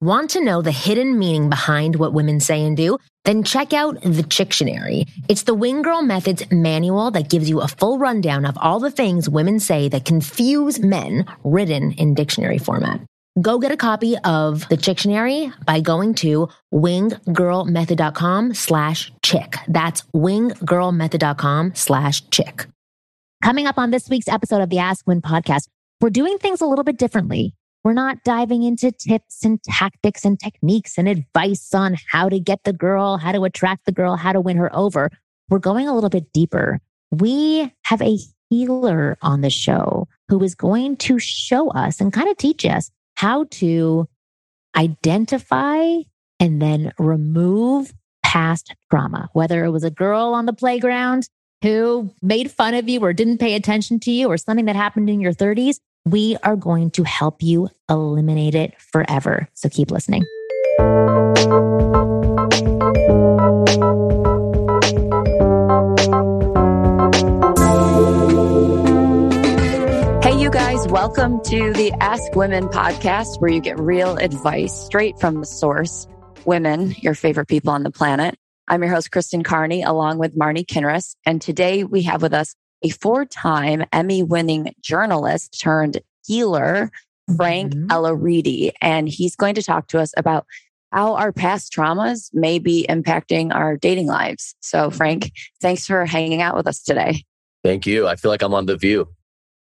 Want to know the hidden meaning behind what women say and do? Then check out the Chictionary. It's the Wing Girl Methods manual that gives you a full rundown of all the things women say that confuse men written in dictionary format. Go get a copy of the Chictionary by going to winggirlmethod.com slash chick. That's winggirlmethod.com slash chick. Coming up on this week's episode of the Ask Women podcast, we're doing things a little bit differently. We're not diving into tips and tactics and techniques and advice on how to get the girl, how to attract the girl, how to win her over. We're going a little bit deeper. We have a healer on the show who is going to show us and kind of teach us how to identify and then remove past trauma, whether it was a girl on the playground who made fun of you or didn't pay attention to you or something that happened in your 30s we are going to help you eliminate it forever. So keep listening. Hey, you guys, welcome to the Ask Women podcast, where you get real advice straight from the source. Women, your favorite people on the planet. I'm your host, Kristen Carney, along with Marni Kinrys. And today we have with us a four time Emmy winning journalist turned healer, Frank mm And he's going to talk to us about how our past traumas may be impacting our dating lives. So, Frank, thanks for hanging out with us today. Thank you. I feel like I'm on The View.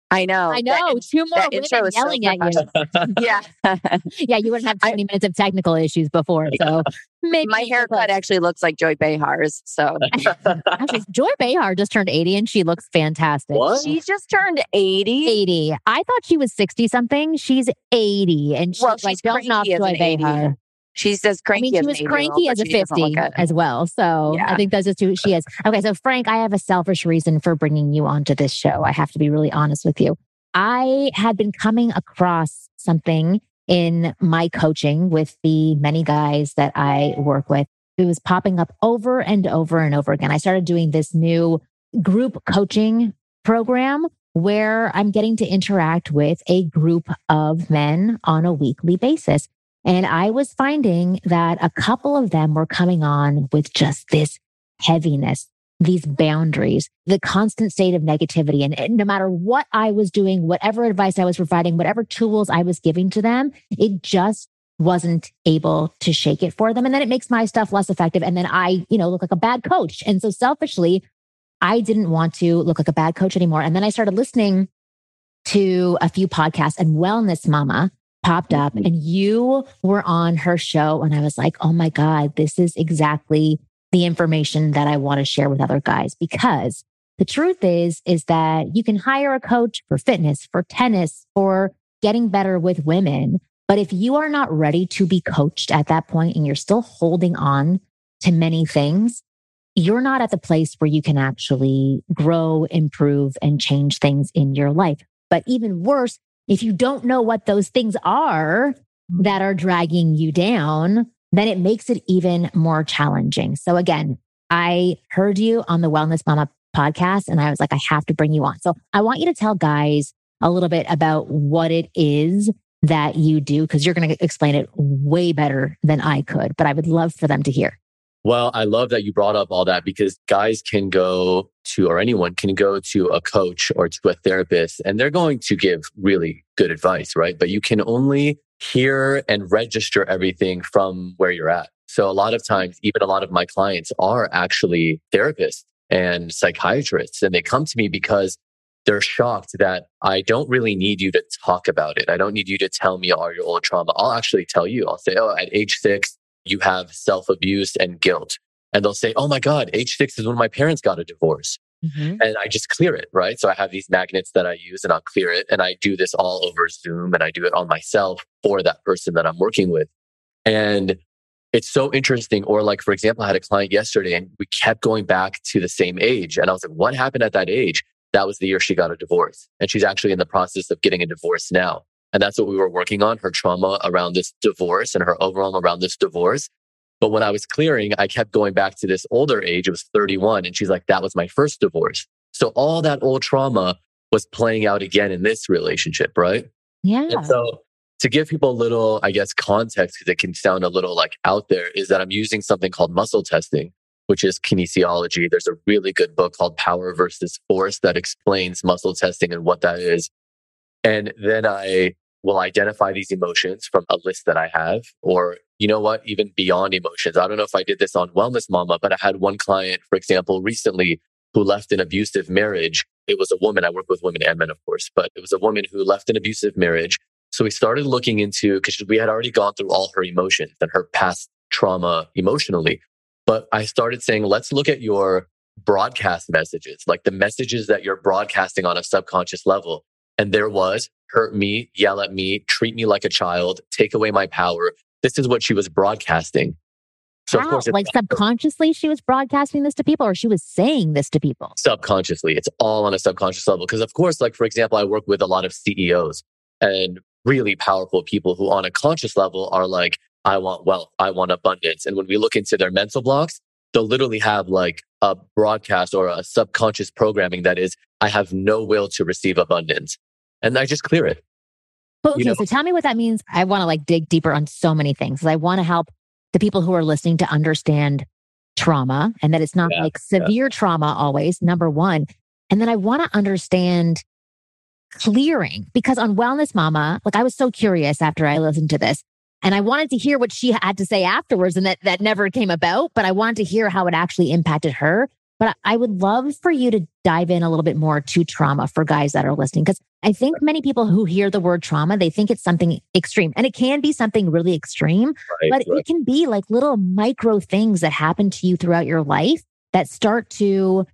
I know. I know. That, Two more women yelling so at you. yeah. yeah, you wouldn't have 20 I, minutes of technical issues before. So maybe my haircut actually looks like Joy Behar's. So actually, Joy Behar just turned 80 and she looks fantastic. What? She just turned 80. 80. I thought she was 60 something. She's 80. And she's, well, she's like, don't knock Joy Behar. She's as cranky. I mean, she was cranky as a 50 as well. So yeah. I think that's just who she is. Okay. So Frank, I have a selfish reason for bringing you onto this show. I have to be really honest with you. I had been coming across something in my coaching with the many guys that I work with. It was popping up over and over and over again. I started doing this new group coaching program where I'm getting to interact with a group of men on a weekly basis. And I was finding that a couple of them were coming on with just this heaviness, these boundaries, the constant state of negativity. And no matter what I was doing, whatever advice I was providing, whatever tools I was giving to them, it just wasn't able to shake it for them. And then it makes my stuff less effective. And then I, you know, look like a bad coach. And so selfishly, I didn't want to look like a bad coach anymore. And then I started listening to a few podcasts and Wellness Mama popped up and you were on her show. And I was like, oh my God, this is exactly the information that I want to share with other guys because the truth is, is that you can hire a coach for fitness, for tennis, for getting better with women. But if you are not ready to be coached at that point and you're still holding on to many things, you're not at the place where you can actually grow, improve, and change things in your life. But even worse, if you don't know what those things are that are dragging you down, then it makes it even more challenging. So again, I heard you on the Wellness Mama podcast and I was like, I have to bring you on. So I want you to tell guys a little bit about what it is that you do, because you're going to explain it way better than I could, but I would love for them to hear. Well, I love that you brought up all that because guys can go to, or anyone can go to a coach or to a therapist and they're going to give really good advice, right? But you can only hear and register everything from where you're at. So a lot of times, even a lot of my clients are actually therapists and psychiatrists, and they come to me because they're shocked that I don't really need you to talk about it. I don't need you to tell me all your old trauma. I'll actually tell you. I'll say, oh, at age six, you have self abuse and guilt. And they'll say, oh my God, age six is when my parents got a divorce. Mm-hmm. And I just clear it, right? So I have these magnets that I use and I'll clear it. And I do this all over Zoom and I do it on myself for that person that I'm working with. And it's so interesting. Or, like, for example, I had a client yesterday and we kept going back to the same age. And I was like, what happened at that age? That was the year she got a divorce. And she's actually in the process of getting a divorce now. And that's what we were working on her trauma around this divorce and her overall around this divorce. But when I was clearing, I kept going back to this older age. It was 31. And she's like, that was my first divorce. So all that old trauma was playing out again in this relationship, right? Yeah. And so to give people a little, I guess, context, because it can sound a little like out there, is that I'm using something called muscle testing, which is kinesiology. There's a really good book called Power versus Force that explains muscle testing and what that is. And then I will identify these emotions from a list that I have, or you know what, even beyond emotions. I don't know if I did this on Wellness Mama, but I had one client, for example, recently who left an abusive marriage. It was a woman. I work with women and men, of course, but it was a woman who left an abusive marriage. So we started looking into, because we had already gone through all her emotions and her past trauma emotionally. But I started saying, let's look at your broadcast messages, like the messages that you're broadcasting on a subconscious level. And there was hurt me, yell at me, treat me like a child, take away my power. This is what she was broadcasting. So, of course, like subconsciously, she was broadcasting this to people, or she was saying this to people. Subconsciously, it's all on a subconscious level. Because, of course, like for example, I work with a lot of CEOs and really powerful people who, on a conscious level, are like, "I want wealth, I want abundance." And when we look into their mental blocks, they'll literally have like a broadcast or a subconscious programming that is, "I have no will to receive abundance," and I just clear it. okay, you know? so tell me what that means. I want to like dig deeper on so many things. I want to help the people who are listening to understand trauma and that it's not yeah, like severe yeah. trauma always, number one. And then I want to understand clearing because on Wellness Mama, like I was so curious after I listened to this and I wanted to hear what she had to say afterwards and that that never came about, but I wanted to hear how it actually impacted her. But I would love for you to dive in a little bit more to trauma for guys that are listening. Because I think many people who hear the word trauma, they think it's something extreme and it can be something really extreme, right, but right. it can be like little micro things that happen to you throughout your life that start to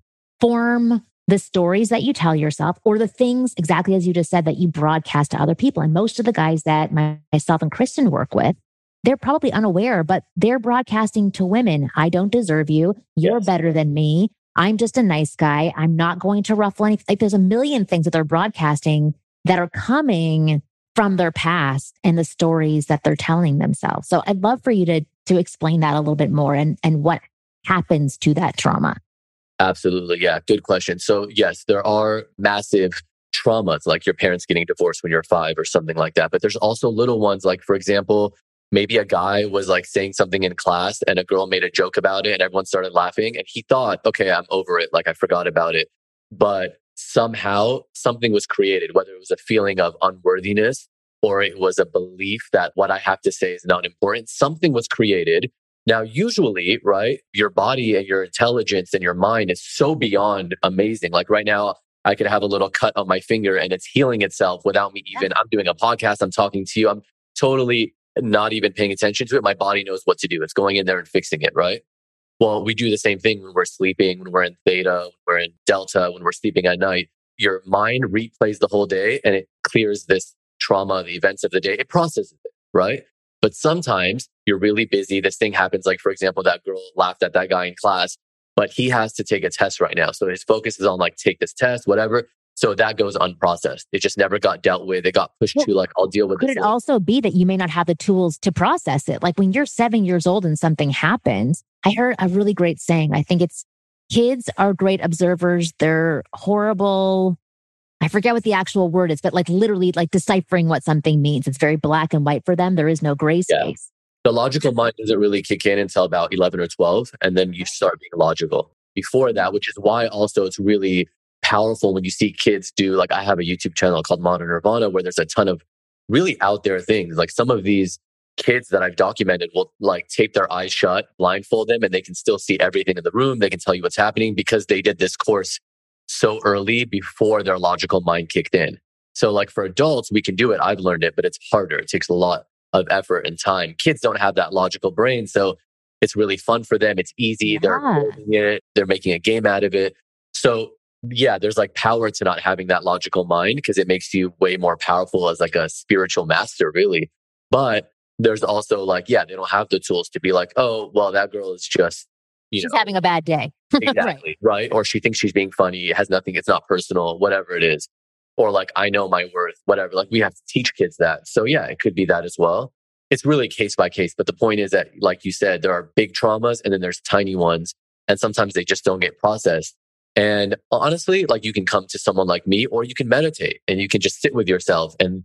form the stories that you tell yourself or the things exactly as you just said that you broadcast to other people. And most of the guys that myself and Kristen work with, they're probably unaware, but they're broadcasting to women. I don't deserve you. You're yes. better than me. I'm just a nice guy. I'm not going to ruffle anything. Like there's a million things that they're broadcasting that are coming from their past and the stories that they're telling themselves. So I'd love for you to to explain that a little bit more and and what happens to that trauma. Absolutely. Yeah. Good question. So yes, there are massive traumas like your parents getting divorced when you're five or something like that. But there's also little ones like, for example, maybe a guy was like saying something in class and a girl made a joke about it and everyone started laughing and he thought, okay, I'm over it. Like I forgot about it. But somehow something was created, whether it was a feeling of unworthiness or it was a belief that what I have to say is not important. Something was created. Now, usually, right, your body and your intelligence and your mind is so beyond amazing. Like right now, I could have a little cut on my finger and it's healing itself without me even, I'm doing a podcast, I'm talking to you, I'm totally not even paying attention to it, my body knows what to do. It's going in there and fixing it, right? Well, we do the same thing when we're sleeping, when we're in theta, when we're in delta, when we're sleeping at night. Your mind replays the whole day and it clears this trauma, the events of the day. It processes it, right? But sometimes you're really busy. This thing happens. Like, for example, that girl laughed at that guy in class, but he has to take a test right now. So his focus is on like, take this test, whatever. So that goes unprocessed. It just never got dealt with. It got pushed to like, I'll deal with it. Could it also be that you may not have the tools to process it? Like when you're seven years old and something happens, I heard a really great saying. I think it's kids are great observers. They're horrible. I forget what the actual word is, but like literally like deciphering what something means. It's very black and white for them. There is no gray space. Yeah. The logical mind doesn't really kick in until about 11 or 12. And then you start being logical before that, which is why also it's really powerful when you see kids do like I have a YouTube channel called Modern Nirvana where there's a ton of really out there things. Like some of these kids that I've documented will like tape their eyes shut, blindfold them, and they can still see everything in the room. They can tell you what's happening because they did this course so early before their logical mind kicked in. So like for adults, we can do it. I've learned it, but it's harder. It takes a lot of effort and time. Kids don't have that logical brain. So it's really fun for them. It's easy. Yeah. They're it. They're making a game out of it. So yeah, there's like power to not having that logical mind because it makes you way more powerful as like a spiritual master, really. But there's also like, yeah, they don't have the tools to be like, oh, well, that girl is just, you she's know, having a bad day. exactly. right. right. Or she thinks she's being funny. It has nothing. It's not personal, whatever it is. Or like, I know my worth, whatever. Like we have to teach kids that. So yeah, it could be that as well. It's really case by case. But the point is that, like you said, there are big traumas and then there's tiny ones. And sometimes they just don't get processed. And honestly, like you can come to someone like me or you can meditate and you can just sit with yourself and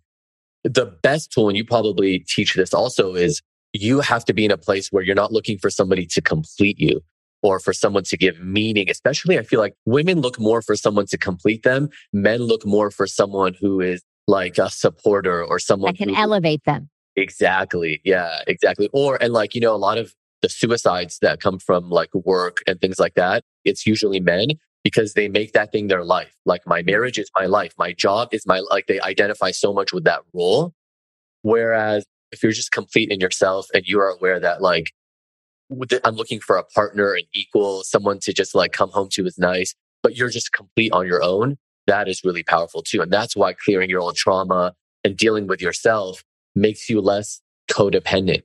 the best tool, and you probably teach this also, is you have to be in a place where you're not looking for somebody to complete you or for someone to give meaning. Especially, I feel like women look more for someone to complete them. Men look more for someone who is like a supporter or someone that can who, elevate them. Exactly. Yeah, exactly. Or, and like, you know, a lot of the suicides that come from like work and things like that, it's usually men because they make that thing their life. Like my mm-hmm. marriage is my life. My job is my, like they identify so much with that role. Whereas if you're just complete in yourself and you are aware that like, I'm looking for a partner, an equal, someone to just like come home to is nice, but you're just complete on your own. That is really powerful too. And that's why clearing your own trauma and dealing with yourself makes you less codependent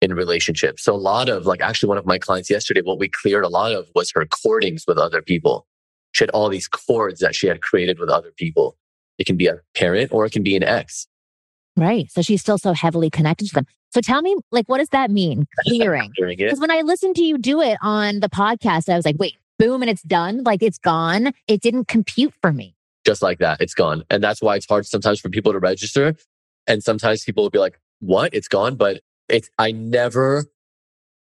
in relationships. So a lot of like actually one of my clients yesterday, what we cleared a lot of was her courtings with other people. She had all these cords that she had created with other people. It can be a parent or it can be an ex. Right. So she's still so heavily connected to them. So tell me, like, what does that mean? Clearing. Because when I listened to you do it on the podcast, I was like, wait, boom, and it's done. Like it's gone. It didn't compute for me. Just like that. It's gone. And that's why it's hard sometimes for people to register. And sometimes people will be like, what? It's gone. But it's, I never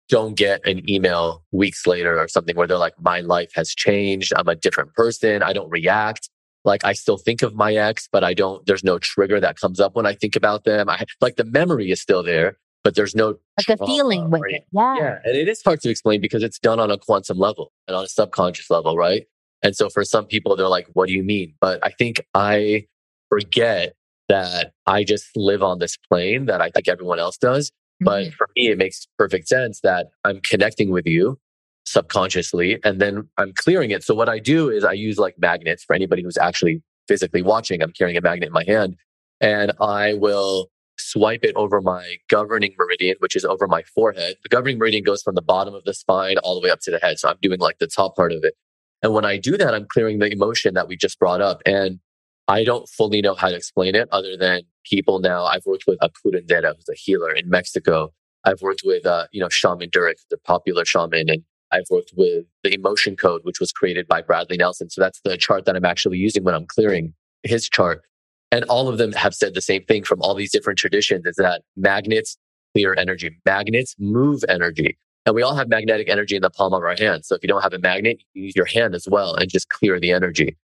don't get an email weeks later or something where they're like, my life has changed. I'm a different person. I don't react. Like I still think of my ex, but I don't, there's no trigger that comes up when I think about them. I like the memory is still there, but there's no like the feeling with it. Yeah. Yeah. And it is hard to explain because it's done on a quantum level and on a subconscious level, right? And so for some people, they're like, what do you mean? But I think I forget that I just live on this plane that I think everyone else does. But mm-hmm. for me, it makes perfect sense that I'm connecting with you subconsciously and then I'm clearing it. So what I do is I use like magnets for anybody who's actually physically watching. I'm carrying a magnet in my hand and I will swipe it over my governing meridian, which is over my forehead. The governing meridian goes from the bottom of the spine all the way up to the head. So I'm doing like the top part of it. And when I do that, I'm clearing the emotion that we just brought up. And I don't fully know how to explain it other than people now. I've worked with a curandera, who's a healer in Mexico. I've worked with, uh, you know, Shaman Durek, the popular shaman. And I've worked with the emotion code, which was created by Bradley Nelson. So that's the chart that I'm actually using when I'm clearing his chart. And all of them have said the same thing from all these different traditions is that magnets clear energy. Magnets move energy. And we all have magnetic energy in the palm of our hand. So if you don't have a magnet, you use your hand as well and just clear the energy.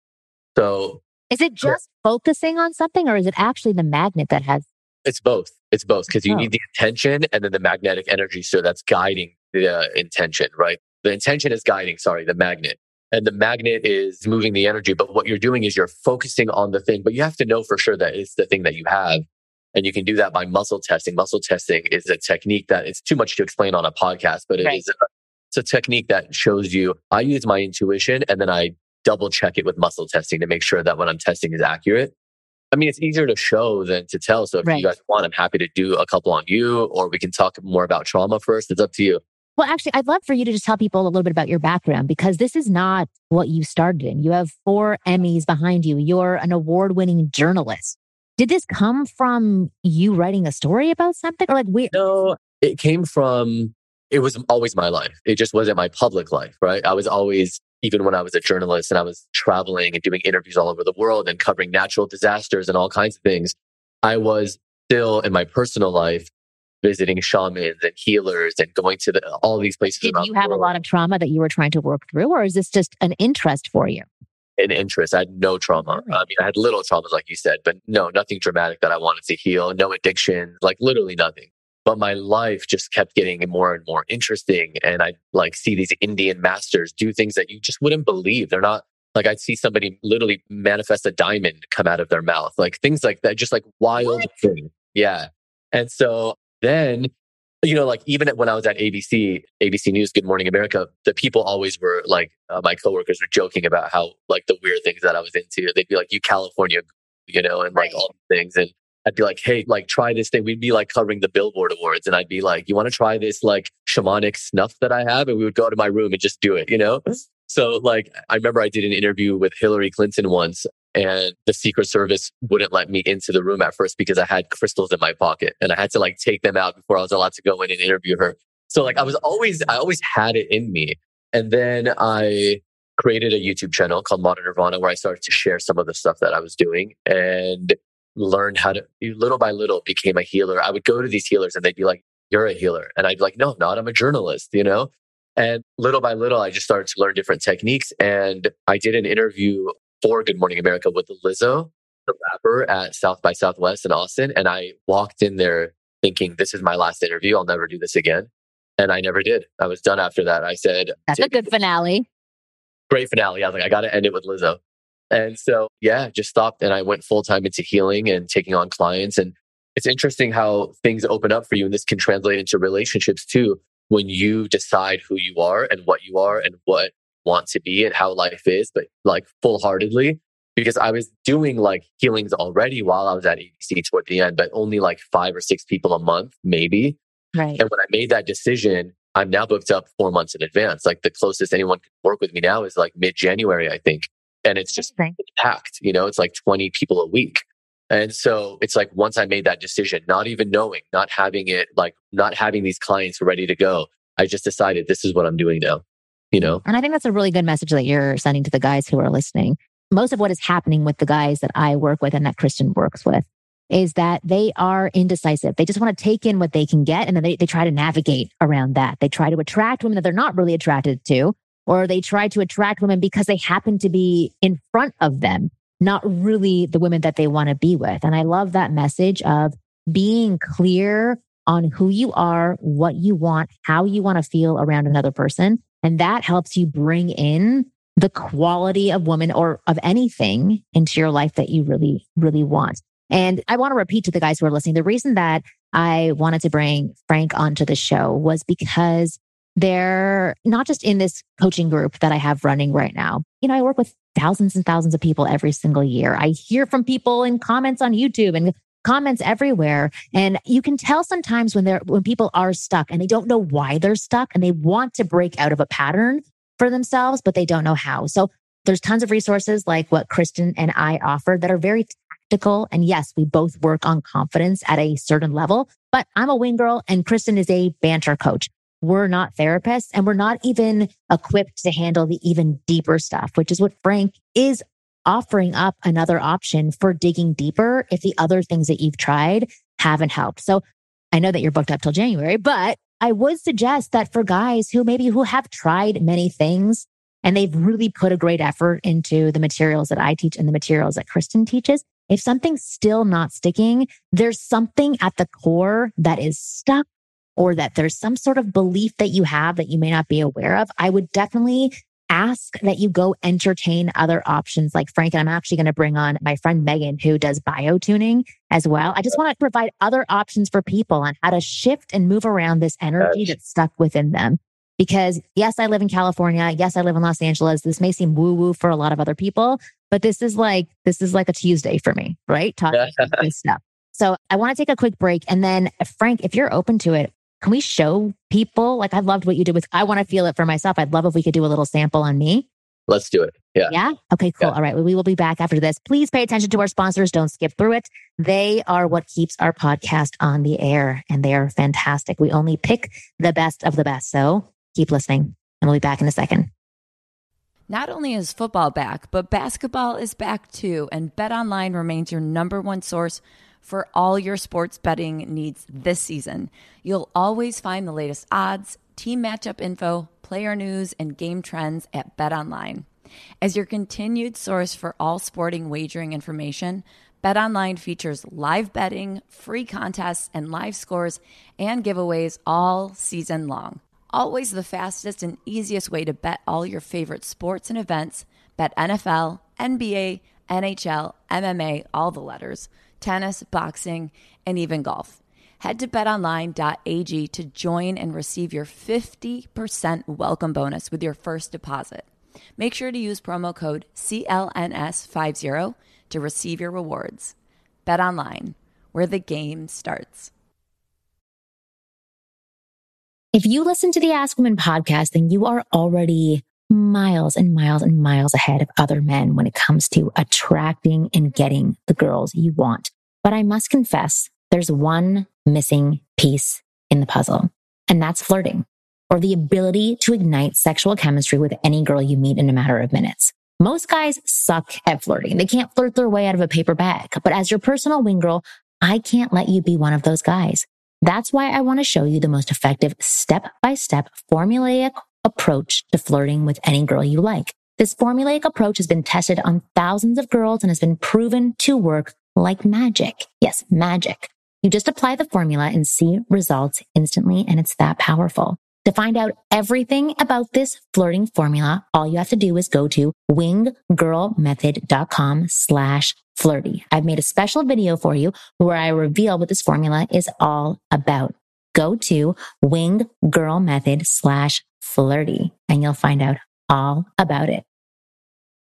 So is it just yeah. focusing on something or is it actually the magnet that has? It's both. It's both because you oh. need the intention and then the magnetic energy. So that's guiding the uh, intention, right? The intention is guiding, sorry, the magnet. And the magnet is moving the energy. But what you're doing is you're focusing on the thing, but you have to know for sure that it's the thing that you have. And you can do that by muscle testing. Muscle testing is a technique that it's too much to explain on a podcast, but it right. is a, it's a technique that shows you I use my intuition and then I double check it with muscle testing to make sure that what I'm testing is accurate. I mean, it's easier to show than to tell. So if right. you guys want, I'm happy to do a couple on you, or we can talk more about trauma first. It's up to you. Well, actually, I'd love for you to just tell people a little bit about your background because this is not what you started in. You have four Emmys behind you. You're an award winning journalist. Did this come from you writing a story about something or like we? No, it came from, it was always my life. It just wasn't my public life, right? I was always even when I was a journalist and I was traveling and doing interviews all over the world and covering natural disasters and all kinds of things, I was still in my personal life visiting shamans and healers and going to the, all these places. Did you have a lot of trauma that you were trying to work through, or is this just an interest for you? An interest. I had no trauma. I mean, I had little traumas, like you said, but no, nothing dramatic that I wanted to heal. No addiction, like literally nothing but my life just kept getting more and more interesting. And I like see these Indian masters do things that you just wouldn't believe. They're not like I'd see somebody literally manifest a diamond come out of their mouth, like things like that, just like wild things. Yeah. And so then, you know, like even when I was at ABC, ABC News, Good Morning America, the people always were like, uh, my coworkers were joking about how like the weird things that I was into. They'd be like, you California, you know, and like right. all things. And I'd be like, hey, like try this thing. We'd be like covering the Billboard Awards, and I'd be like, you want to try this like shamanic snuff that I have? And we would go to my room and just do it, you know? So like, I remember I did an interview with Hillary Clinton once, and the Secret Service wouldn't let me into the room at first because I had crystals in my pocket, and I had to like take them out before I was allowed to go in and interview her. So like, I was always, I always had it in me, and then I created a YouTube channel called Modern Nirvana where I started to share some of the stuff that I was doing, and learned how to little by little became a healer. I would go to these healers and they'd be like, You're a healer. And I'd be like, No, I'm not. I'm a journalist, you know? And little by little, I just started to learn different techniques. And I did an interview for Good Morning America with Lizzo, the rapper at South by Southwest in Austin. And I walked in there thinking, This is my last interview. I'll never do this again. And I never did. I was done after that. I said, That's a good finale. Great finale. I was like, I got to end it with Lizzo. And so, yeah, just stopped and I went full time into healing and taking on clients. And it's interesting how things open up for you. And this can translate into relationships too. When you decide who you are and what you are and what want to be and how life is, but like full heartedly, because I was doing like healings already while I was at ABC toward the end, but only like five or six people a month, maybe. Right. And when I made that decision, I'm now booked up four months in advance. Like the closest anyone can work with me now is like mid January, I think and it's just packed. You know, it's like 20 people a week. And so it's like once I made that decision, not even knowing, not having it, like not having these clients ready to go, I just decided this is what I'm doing now, you know? And I think that's a really good message that you're sending to the guys who are listening. Most of what is happening with the guys that I work with and that Kristen works with is that they are indecisive. They just want to take in what they can get and then they, they try to navigate around that. They try to attract women that they're not really attracted to or they try to attract women because they happen to be in front of them, not really the women that they want to be with. And I love that message of being clear on who you are, what you want, how you want to feel around another person. And that helps you bring in the quality of woman or of anything into your life that you really, really want. And I want to repeat to the guys who are listening the reason that I wanted to bring Frank onto the show was because they're not just in this coaching group that I have running right now. You know, I work with thousands and thousands of people every single year. I hear from people in comments on YouTube and comments everywhere. And you can tell sometimes when they're, when people are stuck and they don't know why they're stuck and they want to break out of a pattern for themselves, but they don't know how. So there's tons of resources like what Kristen and I offer that are very tactical. And yes, we both work on confidence at a certain level, but I'm a wing girl and Kristen is a banter coach we're not therapists and we're not even equipped to handle the even deeper stuff, which is what Frank is offering up another option for digging deeper if the other things that you've tried haven't helped. So I know that you're booked up till January, but I would suggest that for guys who maybe who have tried many things and they've really put a great effort into the materials that I teach and the materials that Kristen teaches, if something's still not sticking, there's something at the core that is stuck or that there's some sort of belief that you have that you may not be aware of, I would definitely ask that you go entertain other options like Frank. And I'm actually going to bring on my friend Megan, who does biotuning as well. I just want to provide other options for people on how to shift and move around this energy that's stuck within them. Because yes, I live in California. Yes, I live in Los Angeles. This may seem woo woo for a lot of other people, but this is like, this is like a Tuesday for me, right? Talking this stuff. So I want to take a quick break. And then Frank, if you're open to it, can we show people? Like I loved what you did with, I want to feel it for myself. I'd love if we could do a little sample on me. Let's do it. Yeah. Yeah. Okay, cool. Yeah. All right. Well, we will be back after this. Please pay attention to our sponsors. Don't skip through it. They are what keeps our podcast on the air and they are fantastic. We only pick the best of the best. So keep listening and we'll be back in a second. Not only is football back, but basketball is back too. And BetOnline remains your number one source for all your sports betting needs this season. You'll always find the latest odds, team matchup info, player news, and game trends at BetOnline. As your continued source for all sporting wagering information, BetOnline features live betting, free contests, and live scores and giveaways all season long. Always the fastest and easiest way to bet all your favorite sports and events. Bet NFL, NBA, NHL, MMA, all the letters tennis, boxing, and even golf. Head to betonline.ag to join and receive your 50% welcome bonus with your first deposit. Make sure to use promo code CLNS50 to receive your rewards. BetOnline, where the game starts. If you listen to the Ask Women podcast, then you are already miles and miles and miles ahead of other men when it comes to attracting and getting the girls you want. But I must confess, there's one missing piece in the puzzle, and that's flirting or the ability to ignite sexual chemistry with any girl you meet in a matter of minutes. Most guys suck at flirting. They can't flirt their way out of a paper bag. But as your personal wing girl, I can't let you be one of those guys. That's why I want to show you the most effective step by step formulaic approach to flirting with any girl you like. This formulaic approach has been tested on thousands of girls and has been proven to work like magic. Yes, magic. You just apply the formula and see results instantly, and it's that powerful. To find out everything about this flirting formula, all you have to do is go to winggirlmethod.com slash flirty. I've made a special video for you where I reveal what this formula is all about. Go to winggirlmethod slash flirty and you'll find out all about it.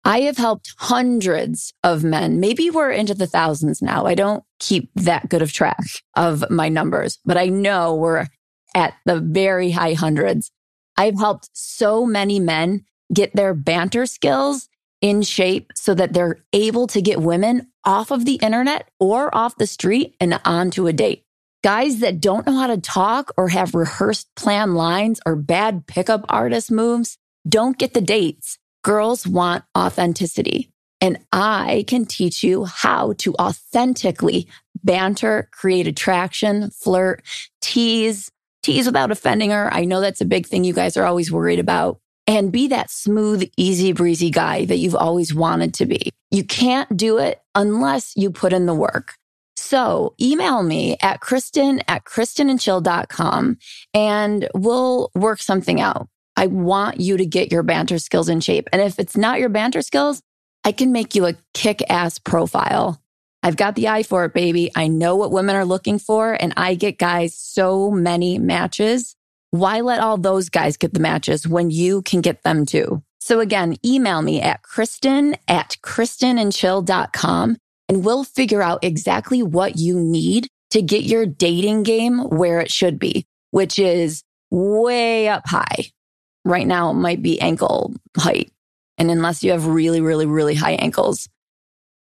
I have helped hundreds of men. Maybe we're into the thousands now. I don't keep that good of track of my numbers, but I know we're at the very high hundreds. I've helped so many men get their banter skills in shape so that they're able to get women off of the internet or off the street and onto a date. Guys that don't know how to talk or have rehearsed plan lines or bad pickup artist moves don't get the dates. Girls want authenticity. And I can teach you how to authentically banter, create attraction, flirt, tease, tease without offending her. I know that's a big thing you guys are always worried about. And be that smooth, easy breezy guy that you've always wanted to be. You can't do it unless you put in the work. So email me at Kristen at KristenandChill.com and we'll work something out. I want you to get your banter skills in shape. And if it's not your banter skills, I can make you a kick ass profile I've got the eye for it, baby. I know what women are looking for and I get guys so many matches. Why let all those guys get the matches when you can get them too? So again, email me at Kristen at KristenandChill.com and we'll figure out exactly what you need to get your dating game where it should be, which is way up high. Right now, it might be ankle height. And unless you have really, really, really high ankles,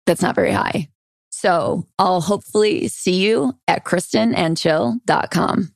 that's not very high. So I'll hopefully see you at kristenandchill.com.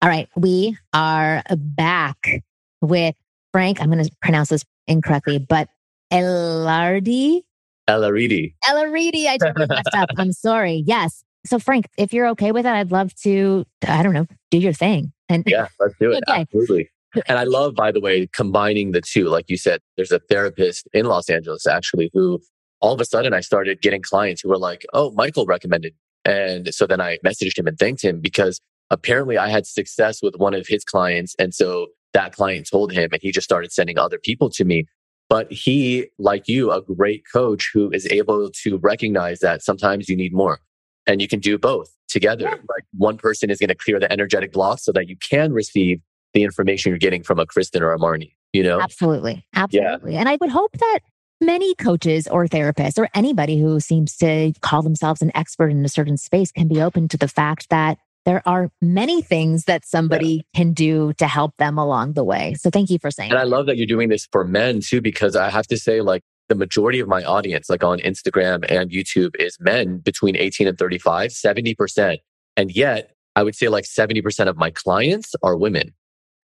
All right. We are back with Frank. I'm going to pronounce this incorrectly, but Elardi. Elaridi. Elaridi. I totally messed up. I'm sorry. Yes. So Frank, if you're okay with it, I'd love to, I don't know, do your thing. And yeah, let's do it. Okay. Absolutely. And I love, by the way, combining the two. Like you said, there's a therapist in Los Angeles actually who all of a sudden I started getting clients who were like, Oh, Michael recommended. And so then I messaged him and thanked him because apparently I had success with one of his clients. And so that client told him and he just started sending other people to me. But he, like you, a great coach who is able to recognize that sometimes you need more and you can do both together. Yeah. Like one person is going to clear the energetic blocks so that you can receive the information you're getting from a Kristen or a Marni, you know? Absolutely. Absolutely. Yeah. And I would hope that Many coaches or therapists or anybody who seems to call themselves an expert in a certain space can be open to the fact that there are many things that somebody yeah. can do to help them along the way. So thank you for saying. And I love that you're doing this for men too, because I have to say, like, the majority of my audience, like on Instagram and YouTube, is men between 18 and 35, 70%. And yet, I would say like 70% of my clients are women.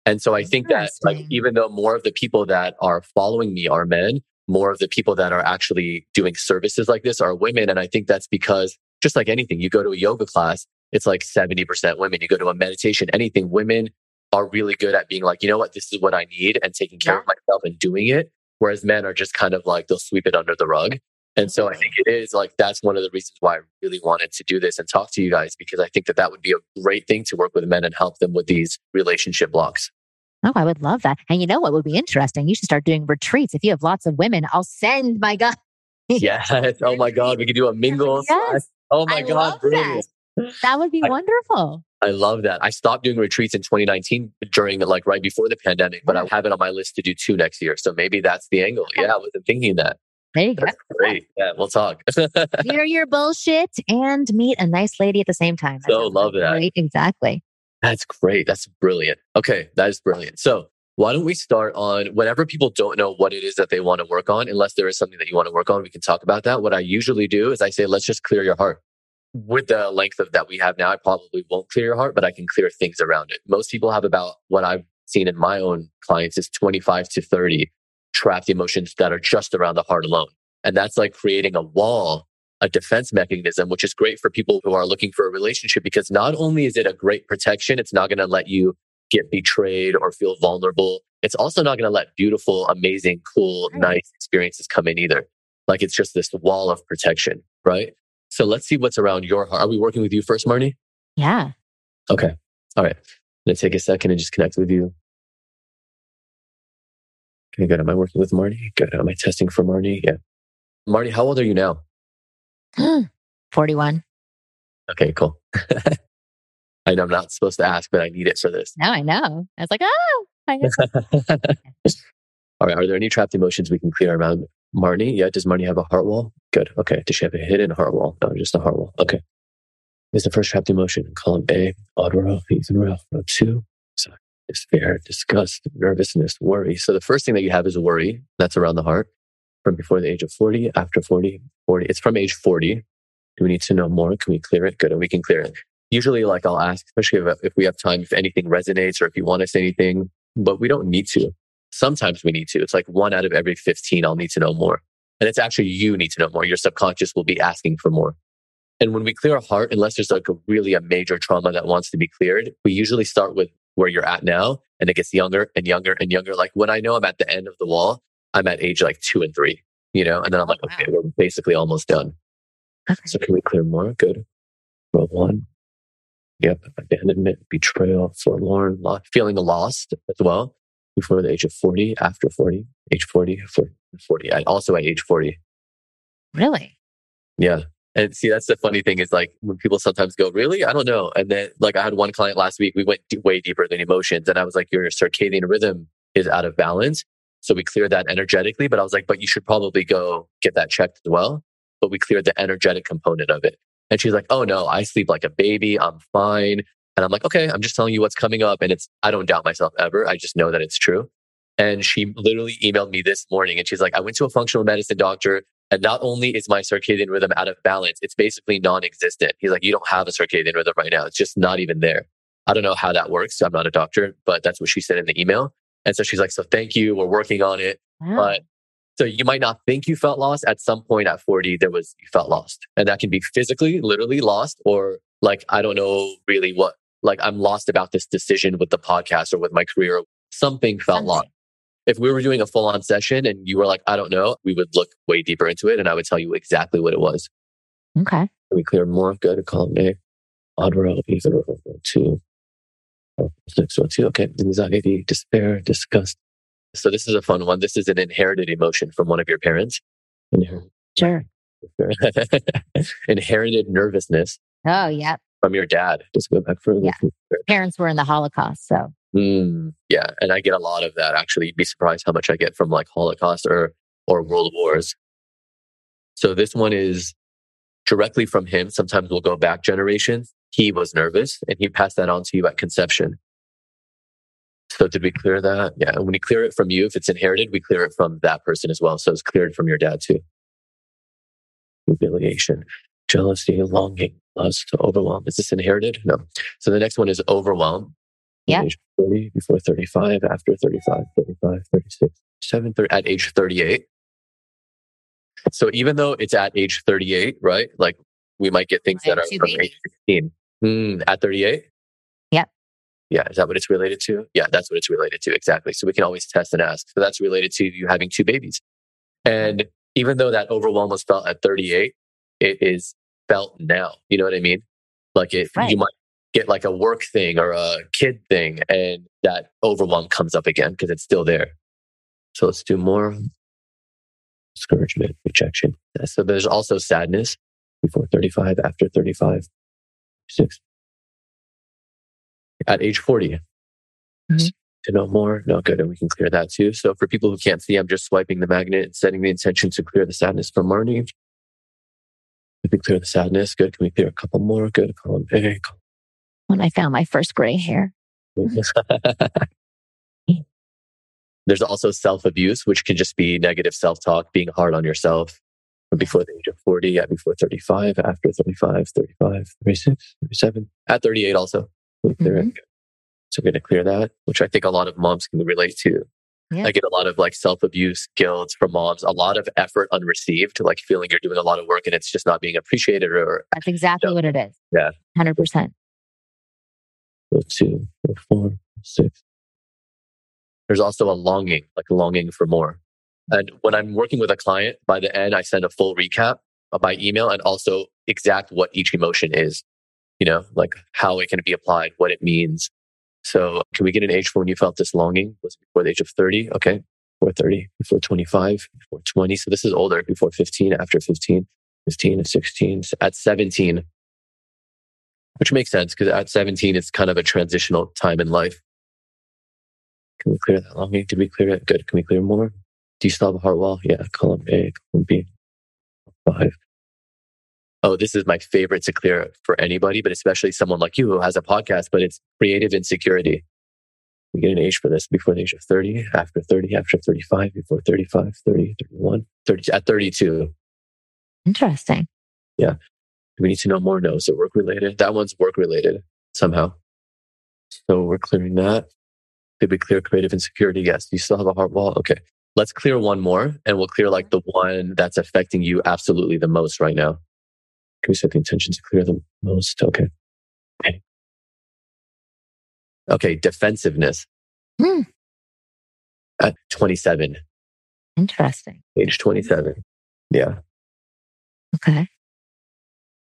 And so I think that like even though more of the people that are following me are men, more of the people that are actually doing services like this are women. And I think that's because just like anything, you go to a yoga class, it's like 70% women. You go to a meditation, anything, women are really good at being like, you know what, this is what I need and taking care yeah. of myself and doing it. Whereas men are just kind of like, they'll sweep it under the rug. And so I think it is like, that's one of the reasons why I really wanted to do this and talk to you guys, because I think that that would be a great thing to work with men and help them with these relationship blocks. Oh, I would love that. And you know what would be interesting? You should start doing retreats. If you have lots of women, I'll send my God. yes. Oh my God. We could do a mingle. Yes. Oh my I God. Brilliant. That. would be I, wonderful. I love that. I stopped doing retreats in 2019 during like right before the pandemic, but I have it on my list to do two next year. So maybe that's the angle. Yeah. I wasn't thinking that. There you That's go. Great. Yeah, we'll talk. Hear your bullshit and meet a nice lady at the same time. That so love that. Great. Exactly. That's great. That's brilliant. Okay, that is brilliant. So, why don't we start on whenever people don't know what it is that they want to work on, unless there is something that you want to work on, we can talk about that. What I usually do is I say, let's just clear your heart. With the length of that we have now, I probably won't clear your heart, but I can clear things around it. Most people have about what I've seen in my own clients is 25 to 30 trapped emotions that are just around the heart alone. And that's like creating a wall, a defense mechanism, which is great for people who are looking for a relationship because not only is it a great protection, it's not going to let you get betrayed or feel vulnerable. It's also not going to let beautiful, amazing, cool, nice experiences come in either. Like it's just this wall of protection, right? So let's see what's around your heart. Are we working with you first, Marni? Yeah. Okay. All right. I'm going to take a second and just connect with you. Okay, good. Am I working with Marni? Good. Am I testing for Marni? Yeah. Marni, how old are you now? Hmm. 41. Okay, cool. I know I'm not supposed to ask, but I need it for this. No, I know. I was like, oh. All right. Are there any trapped emotions we can clear around Marni? Yeah. Does Marni have a heart wall? Good. Okay. Does she have a hidden heart wall? No, just a heart wall. Okay. Is the first trapped emotion in column A, odd row, even row, row two, despair, disgust, nervousness, worry. So the first thing that you have is worry. That's around the heart from before the age of 40, after 40, 40. It's from age 40. Do we need to know more? Can we clear it? Good. And we can clear it. Usually, like I'll ask, especially if, if we have time, if anything resonates or if you want to say anything, but we don't need to. Sometimes we need to. It's like one out of every 15, I'll need to know more. And it's actually you need to know more. Your subconscious will be asking for more. And when we clear our heart, unless there's like a really a major trauma that wants to be cleared, we usually start with where you're at now and it gets younger and younger and younger. Like when I know I'm at the end of the wall, I'm at age like two and three, you know, and then I'm like, oh, okay, we're basically almost done. Okay. So can we clear more? Good. Row one. Yep. Abandonment, betrayal, forlorn, lost, feeling lost as well before the age of 40, after 40, age 40, 40, 40 also at age 40. Really? Yeah. And see, that's the funny thing is like when people sometimes go, really? I don't know. And then like I had one client last week, we went d- way deeper than emotions. And I was like, your circadian rhythm is out of balance. So we cleared that energetically, but I was like, but you should probably go get that checked as well. But we cleared the energetic component of it. And she's like, oh no, I sleep like a baby. I'm fine. And I'm like, okay, I'm just telling you what's coming up. And it's, I don't doubt myself ever. I just know that it's true. And she literally emailed me this morning and she's like, I went to a functional medicine doctor. And not only is my circadian rhythm out of balance, it's basically non existent. He's like, you don't have a circadian rhythm right now. It's just not even there. I don't know how that works. I'm not a doctor, but that's what she said in the email. And so she's like, so thank you. We're working on it. Wow. But so you might not think you felt lost. At some point at 40, there was, you felt lost. And that can be physically, literally lost, or like, I don't know really what, like I'm lost about this decision with the podcast or with my career. Something felt lost if we were doing a full on session and you were like, I don't know, we would look way deeper into it and I would tell you exactly what it was. Okay. we clear more. Go to column A. Odd row, even row two. Oh, Next row two. Okay. Anxiety, despair, disgust. So this is a fun one. This is an inherited emotion from one of your parents. Inherited. Sure. inherited nervousness. Oh, yeah. From your dad. Just go back further. Yeah. Parents were in the Holocaust. So Mm, yeah, and I get a lot of that. Actually, you'd be surprised how much I get from like Holocaust or or World Wars. So this one is directly from him. Sometimes we'll go back generations. He was nervous, and he passed that on to you at conception. So did we clear that? Yeah. And when we clear it from you, if it's inherited, we clear it from that person as well. So it's cleared from your dad too. Humiliation, jealousy, longing, lust, overwhelm. Is this inherited? No. So the next one is overwhelm. Yeah. 30, before 35, after 35, 35, 36, 7, 30, at age 38. So even though it's at age 38, right? Like we might get things that are from babies. age 16. Mm, at 38? Yeah. Yeah. Is that what it's related to? Yeah, that's what it's related to. Exactly. So we can always test and ask. So that's related to you having two babies. And even though that overwhelm was felt at 38, it is felt now. You know what I mean? Like it, right. you might get like a work thing or a kid thing and that overwhelm comes up again because it's still there. So let's do more discouragement, rejection. So there's also sadness before 35, after 35, six. At age 40, mm-hmm. to know more, no good. And we can clear that too. So for people who can't see, I'm just swiping the magnet and setting the intention to clear the sadness from Marni. If we clear the sadness, good. Can we clear a couple more? Good. Column A, when I found my first gray hair. There's also self abuse, which can just be negative self talk, being hard on yourself before the age of 40, at before 35, after 35, 35, 36, 37, at 38 also. Mm-hmm. So we're going to clear that, which I think a lot of moms can relate to. Yeah. I get a lot of like self abuse guilt from moms, a lot of effort unreceived, like feeling you're doing a lot of work and it's just not being appreciated or. That's exactly know, what it is. Yeah. 100%. Two, four, six. There's also a longing, like longing for more. And when I'm working with a client, by the end, I send a full recap by email and also exact what each emotion is, you know, like how it can be applied, what it means. So can we get an age for when you felt this longing? Was it before the age of 30? Okay. Before 30, before 25, before 20. So this is older, before 15, after 15, 15 and 16. So at 17, which makes sense because at 17, it's kind of a transitional time in life. Can we clear that longing? Did we clear it? Good. Can we clear more? Do you still have a heart wall? Yeah. Column A, column B. Five. Oh, this is my favorite to clear for anybody, but especially someone like you who has a podcast, but it's creative insecurity. We get an age for this before the age of 30, after 30, after 35, before 35, 30, 31, 30, at 32. Interesting. Yeah. We need to know more? No. So work related. That one's work related somehow. So we're clearing that. Did we clear creative insecurity? Yes. You still have a heart wall? Okay. Let's clear one more and we'll clear like the one that's affecting you absolutely the most right now. Can we set the intention to clear the most? Okay. Okay. Okay. Defensive-ness. Hmm. At 27. Interesting. Age 27. Yeah. Okay.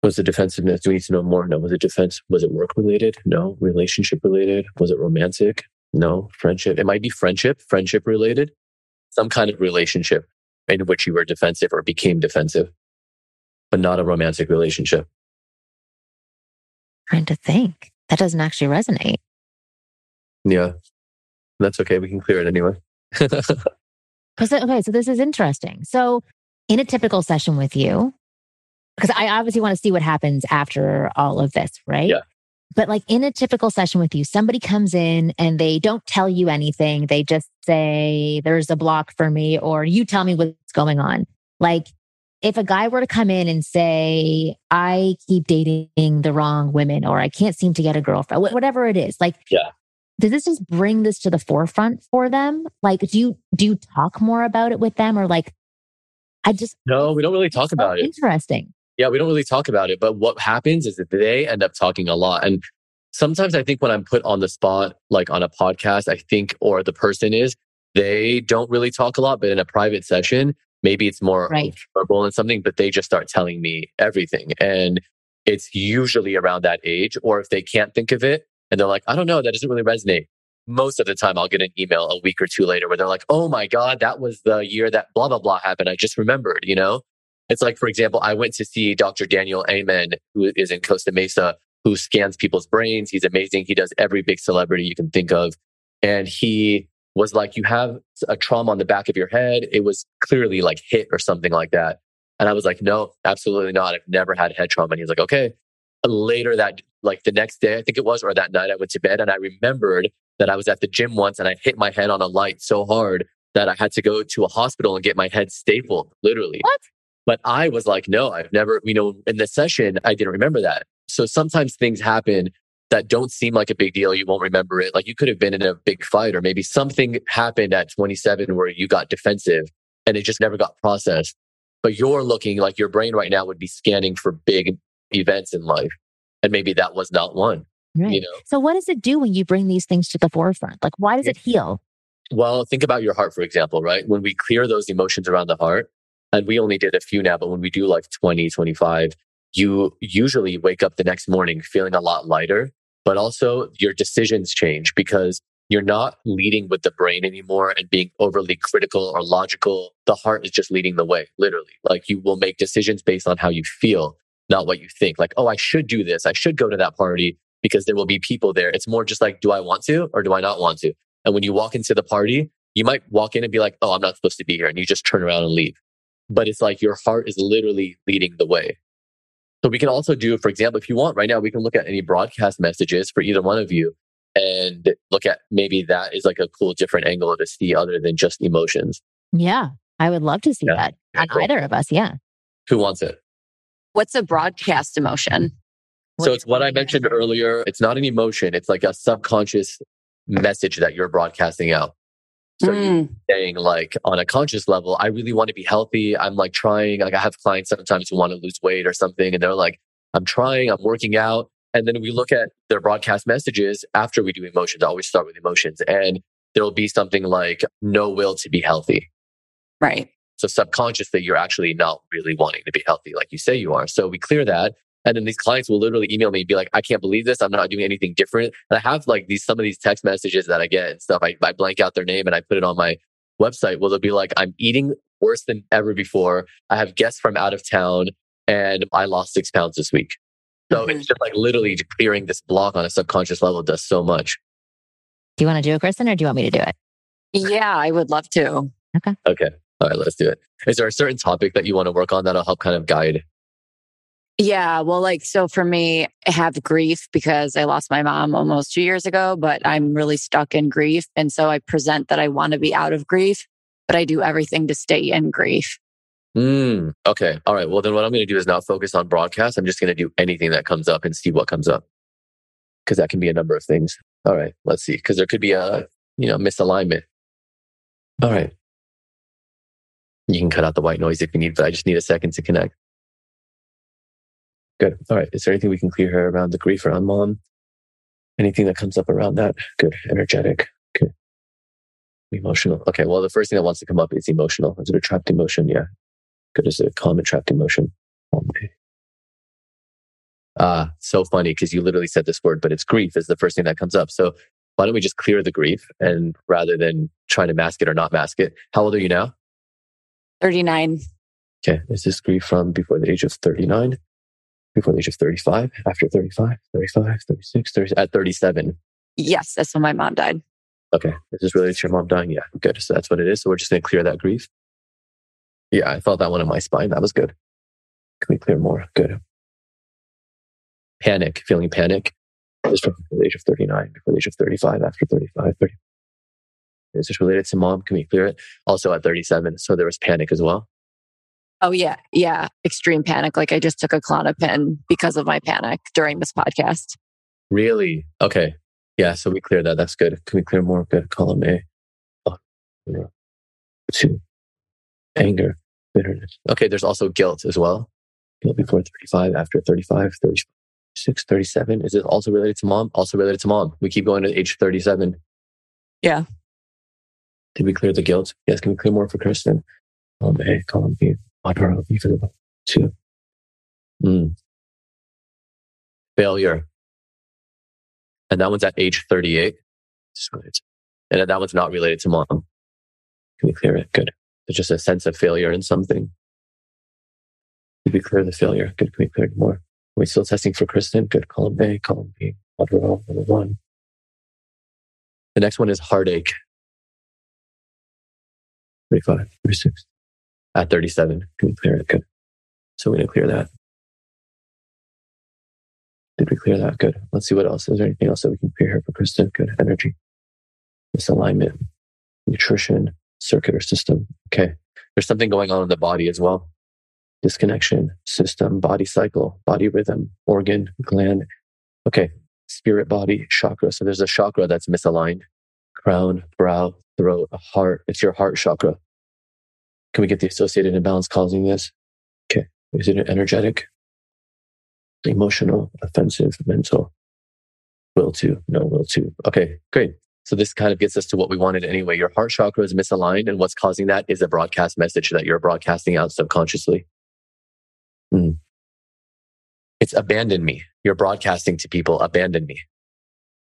Was the defensiveness? Do we need to know more? No. Was it defense? Was it work related? No. Relationship related? Was it romantic? No. Friendship? It might be friendship, friendship related some kind of relationship in which you were defensive or became defensive, but not a romantic relationship. Trying to think. That doesn't actually resonate. Yeah. That's okay. We can clear it anyway. Okay, so this is interesting. So in a typical session with you, because I obviously want to see what happens after all of this, right? Yeah. But like in a typical session with you, somebody comes in and they don't tell you anything. They just say, there's a block for me, or you tell me what's going on. Like if a guy were to come in and say, I keep dating the wrong women, or I can't seem to get a girlfriend, whatever it is, like, yeah. Does this just bring this to the forefront for them? Like, do you do you talk more about it with them, or like, I just no, we don't really talk about it. Interesting. Yeah, we don't really talk about it. But what happens is that they end up talking a lot. And sometimes I think when I'm put on the spot, like on a podcast, I think, or the person is, they don't really talk a lot. But in a private session, maybe it's more right. verbal and something, but they just start telling me everything. And it's usually around that age. Or if they can't think of it and they're like, I don't know, that doesn't really resonate. Most of the time, I'll get an email a week or two later where they're like, oh my God, that was the year that blah, blah, blah happened. I just remembered, you know? It's like, for example, I went to see Dr. Daniel Amen, who is in Costa Mesa, who scans people's brains. He's amazing. He does every big celebrity you can think of. And he was like, You have a trauma on the back of your head. It was clearly like hit or something like that. And I was like, No, absolutely not. I've never had head trauma. And he's like, Okay. Later that, like the next day, I think it was, or that night, I went to bed and I remembered that I was at the gym once and I hit my head on a light so hard that I had to go to a hospital and get my head stapled, literally. What? But I was like, no, I've never, you know, in the session, I didn't remember that. So sometimes things happen that don't seem like a big deal. You won't remember it. Like you could have been in a big fight or maybe something happened at 27 where you got defensive and it just never got processed. But you're looking like your brain right now would be scanning for big events in life. And maybe that was not one. Right. You know? So what does it do when you bring these things to the forefront? Like why does it heal? Well, think about your heart, for example, right? When we clear those emotions around the heart, and we only did a few now, but when we do like 20, 25, you usually wake up the next morning feeling a lot lighter, but also your decisions change because you're not leading with the brain anymore and being overly critical or logical. The heart is just leading the way, literally. Like you will make decisions based on how you feel, not what you think. Like, oh, I should do this. I should go to that party because there will be people there. It's more just like, do I want to or do I not want to? And when you walk into the party, you might walk in and be like, oh, I'm not supposed to be here. And you just turn around and leave but it's like your heart is literally leading the way. So we can also do, for example, if you want right now, we can look at any broadcast messages for either one of you and look at maybe that is like a cool different angle to see other than just emotions. Yeah. I would love to see yeah. that on cool. either of us. Yeah. Who wants it? What's a broadcast emotion? So it's what I mentioned earlier. It's not an emotion. It's like a subconscious message that you're broadcasting out. So mm. saying like on a conscious level, I really want to be healthy. I'm like trying, like I have clients sometimes who want to lose weight or something. And they're like, I'm trying, I'm working out. And then we look at their broadcast messages after we do emotions. I always start with emotions and there'll be something like no will to be healthy. Right. So subconsciously, you're actually not really wanting to be healthy like you say you are. So we clear that. And then these clients will literally email me and be like, I can't believe this. I'm not doing anything different. And I have like these, some of these text messages that I get and stuff. I, I blank out their name and I put it on my website. Well, they'll be like, I'm eating worse than ever before. I have guests from out of town and I lost six pounds this week. So mm-hmm. it's just like literally clearing this block on a subconscious level does so much. Do you want to do it, Kristen, or do you want me to do it? Yeah, I would love to. Okay. Okay. All right, let's do it. Is there a certain topic that you want to work on that'll help kind of guide? Yeah, well, like, so for me, I have grief because I lost my mom almost two years ago, but I'm really stuck in grief. And so I present that I want to be out of grief, but I do everything to stay in grief. Mm, okay. All right. Well, then what I'm going to do is not focus on broadcast. I'm just going to do anything that comes up and see what comes up. Cause that can be a number of things. All right. Let's see. Cause there could be a, you know, misalignment. All right. You can cut out the white noise if you need, but I just need a second to connect. Good. All right. Is there anything we can clear here around the grief around mom? Anything that comes up around that? Good. Energetic. Good. Emotional. Okay. Well, the first thing that wants to come up is emotional. Is it a trapped emotion? Yeah. Good. Is it a calm trapped emotion? Ah, uh, so funny because you literally said this word, but it's grief is the first thing that comes up. So why don't we just clear the grief and rather than trying to mask it or not mask it? How old are you now? 39. Okay. Is this grief from before the age of 39? Before the age of 35? After 35? 35? 36? 30, at 37? Yes. That's when my mom died. Okay. Is this related to your mom dying? Yeah. Good. So that's what it is. So we're just going to clear that grief. Yeah. I felt that one in my spine. That was good. Can we clear more? Good. Panic, feeling panic is from the age of 39, before the age of 35, after 35, 30. Is this related to mom? Can we clear it? Also at 37. So there was panic as well. Oh, yeah. Yeah. Extreme panic. Like I just took a Klonopin because of my panic during this podcast. Really? Okay. Yeah. So we clear that. That's good. Can we clear more? Good. Column A. Oh, two. Anger, bitterness. Okay. There's also guilt as well. Guilt before 35, after 35, 36, 37. Is it also related to mom? Also related to mom. We keep going to age 37. Yeah. Did we clear the guilt? Yes. Can we clear more for Kristen? Column A, column B, moderate B for the two. Mm. Failure. And that one's at age 38. And that one's not related to mom. Can we clear it? Good. It's just a sense of failure in something. Did we clear the failure? Good. Can we clear more? Are we still testing for Kristen? Good. Column A, column B, moderate number one. The next one is heartache. 35, 36. At 37, can we clear it? Good. So we're going to clear that. Did we clear that? Good. Let's see what else. Is there anything else that we can clear here for Kristen? Good. Energy, misalignment, nutrition, circuit or system. Okay. There's something going on in the body as well. Disconnection, system, body cycle, body rhythm, organ, gland. Okay. Spirit, body, chakra. So there's a chakra that's misaligned. Crown, brow, throat, heart. It's your heart chakra. Can we get the associated imbalance causing this? Okay. Is it energetic, emotional, offensive, mental? Will to, no will to. Okay, great. So this kind of gets us to what we wanted anyway. Your heart chakra is misaligned, and what's causing that is a broadcast message that you're broadcasting out subconsciously. Mm. It's abandon me. You're broadcasting to people, abandon me.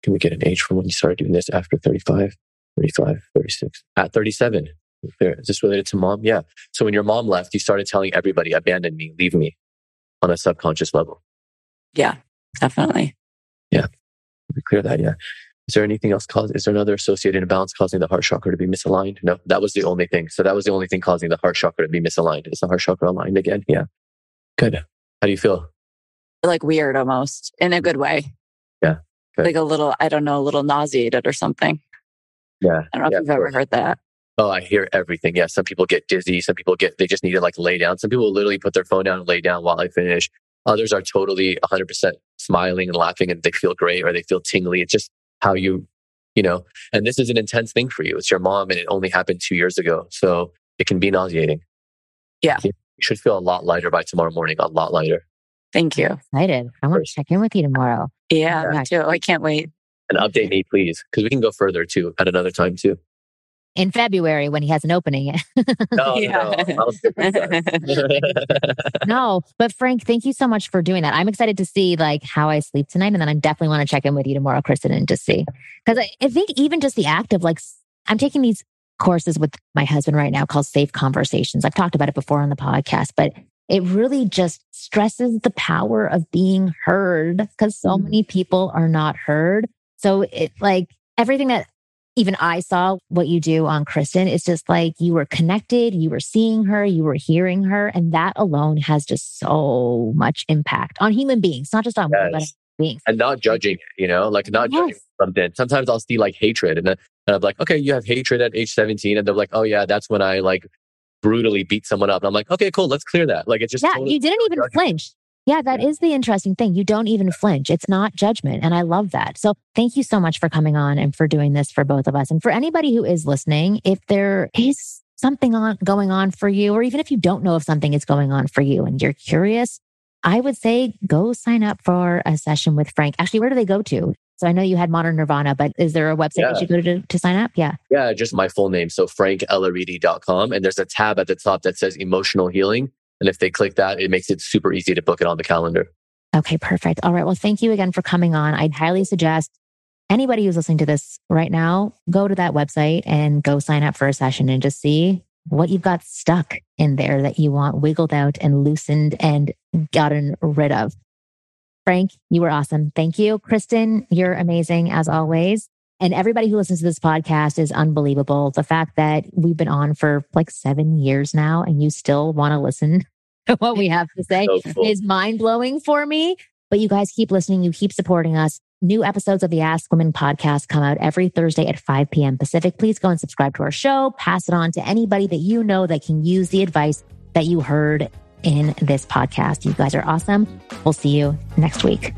Can we get an age from when you started doing this after 35? 35, 36, at 37. Is this related to mom? Yeah. So when your mom left, you started telling everybody, abandon me, leave me on a subconscious level. Yeah, definitely. Yeah. We clear that. Yeah. Is there anything else cause? Is there another associated imbalance causing the heart chakra to be misaligned? No, that was the only thing. So that was the only thing causing the heart chakra to be misaligned. Is the heart chakra aligned again? Yeah. Good. How do you feel? Like weird almost in a good way. Yeah. Good. Like a little, I don't know, a little nauseated or something. Yeah. I don't know yeah, if you've ever heard that. Oh, I hear everything. Yeah. Some people get dizzy. Some people get, they just need to like lay down. Some people literally put their phone down and lay down while I finish. Others are totally 100% smiling and laughing and they feel great or they feel tingly. It's just how you you know, and this is an intense thing for you. It's your mom and it only happened two years ago. So it can be nauseating. Yeah. You should feel a lot lighter by tomorrow morning, a lot lighter. Thank you. Excited. I want to check in with you tomorrow. Yeah, oh me too. I can't wait. And update me, please, because we can go further too at another time too. In February when he has an opening. no, no, no, but Frank, thank you so much for doing that. I'm excited to see like how I sleep tonight, and then I definitely want to check in with you tomorrow, Kristen, and to see because I, I think even just the act of like I'm taking these courses with my husband right now called Safe Conversations. I've talked about it before on the podcast, but it really just stresses the power of being heard because so mm-hmm. many people are not heard. So it like everything that even I saw what you do on Kristen, it's just like you were connected, you were seeing her, you were hearing her. And that alone has just so much impact on human beings, not just on yes. women, but beings. And not judging you know, like not yes. judging something. Sometimes I'll see like hatred and, then, and I'm like, okay, you have hatred at age 17. And they're like, oh yeah, that's when I like brutally beat someone up. And I'm like, okay, cool, let's clear that. Like it's just yeah, totally you didn't even flinch. Yeah, that is the interesting thing. You don't even flinch. It's not judgment. And I love that. So thank you so much for coming on and for doing this for both of us. And for anybody who is listening, if there is something on going on for you, or even if you don't know if something is going on for you and you're curious, I would say go sign up for a session with Frank. Actually, where do they go to? So I know you had Modern Nirvana, but is there a website yeah. that you go to to sign up? Yeah. Yeah, just my full name. So frankelaridi.com. And there's a tab at the top that says emotional healing. And if they click that, it makes it super easy to book it on the calendar. Okay, perfect. All right. Well, thank you again for coming on. I'd highly suggest anybody who's listening to this right now, go to that website and go sign up for a session and just see what you've got stuck in there that you want wiggled out and loosened and gotten rid of. Frank, you were awesome. Thank you. Kristen, you're amazing as always. And everybody who listens to this podcast is unbelievable. The fact that we've been on for like seven years now and you still want to listen to what we have to say so cool. is mind blowing for me. But you guys keep listening. You keep supporting us. New episodes of the Ask Women podcast come out every Thursday at 5 p.m. Pacific. Please go and subscribe to our show. Pass it on to anybody that you know that can use the advice that you heard in this podcast. You guys are awesome. We'll see you next week.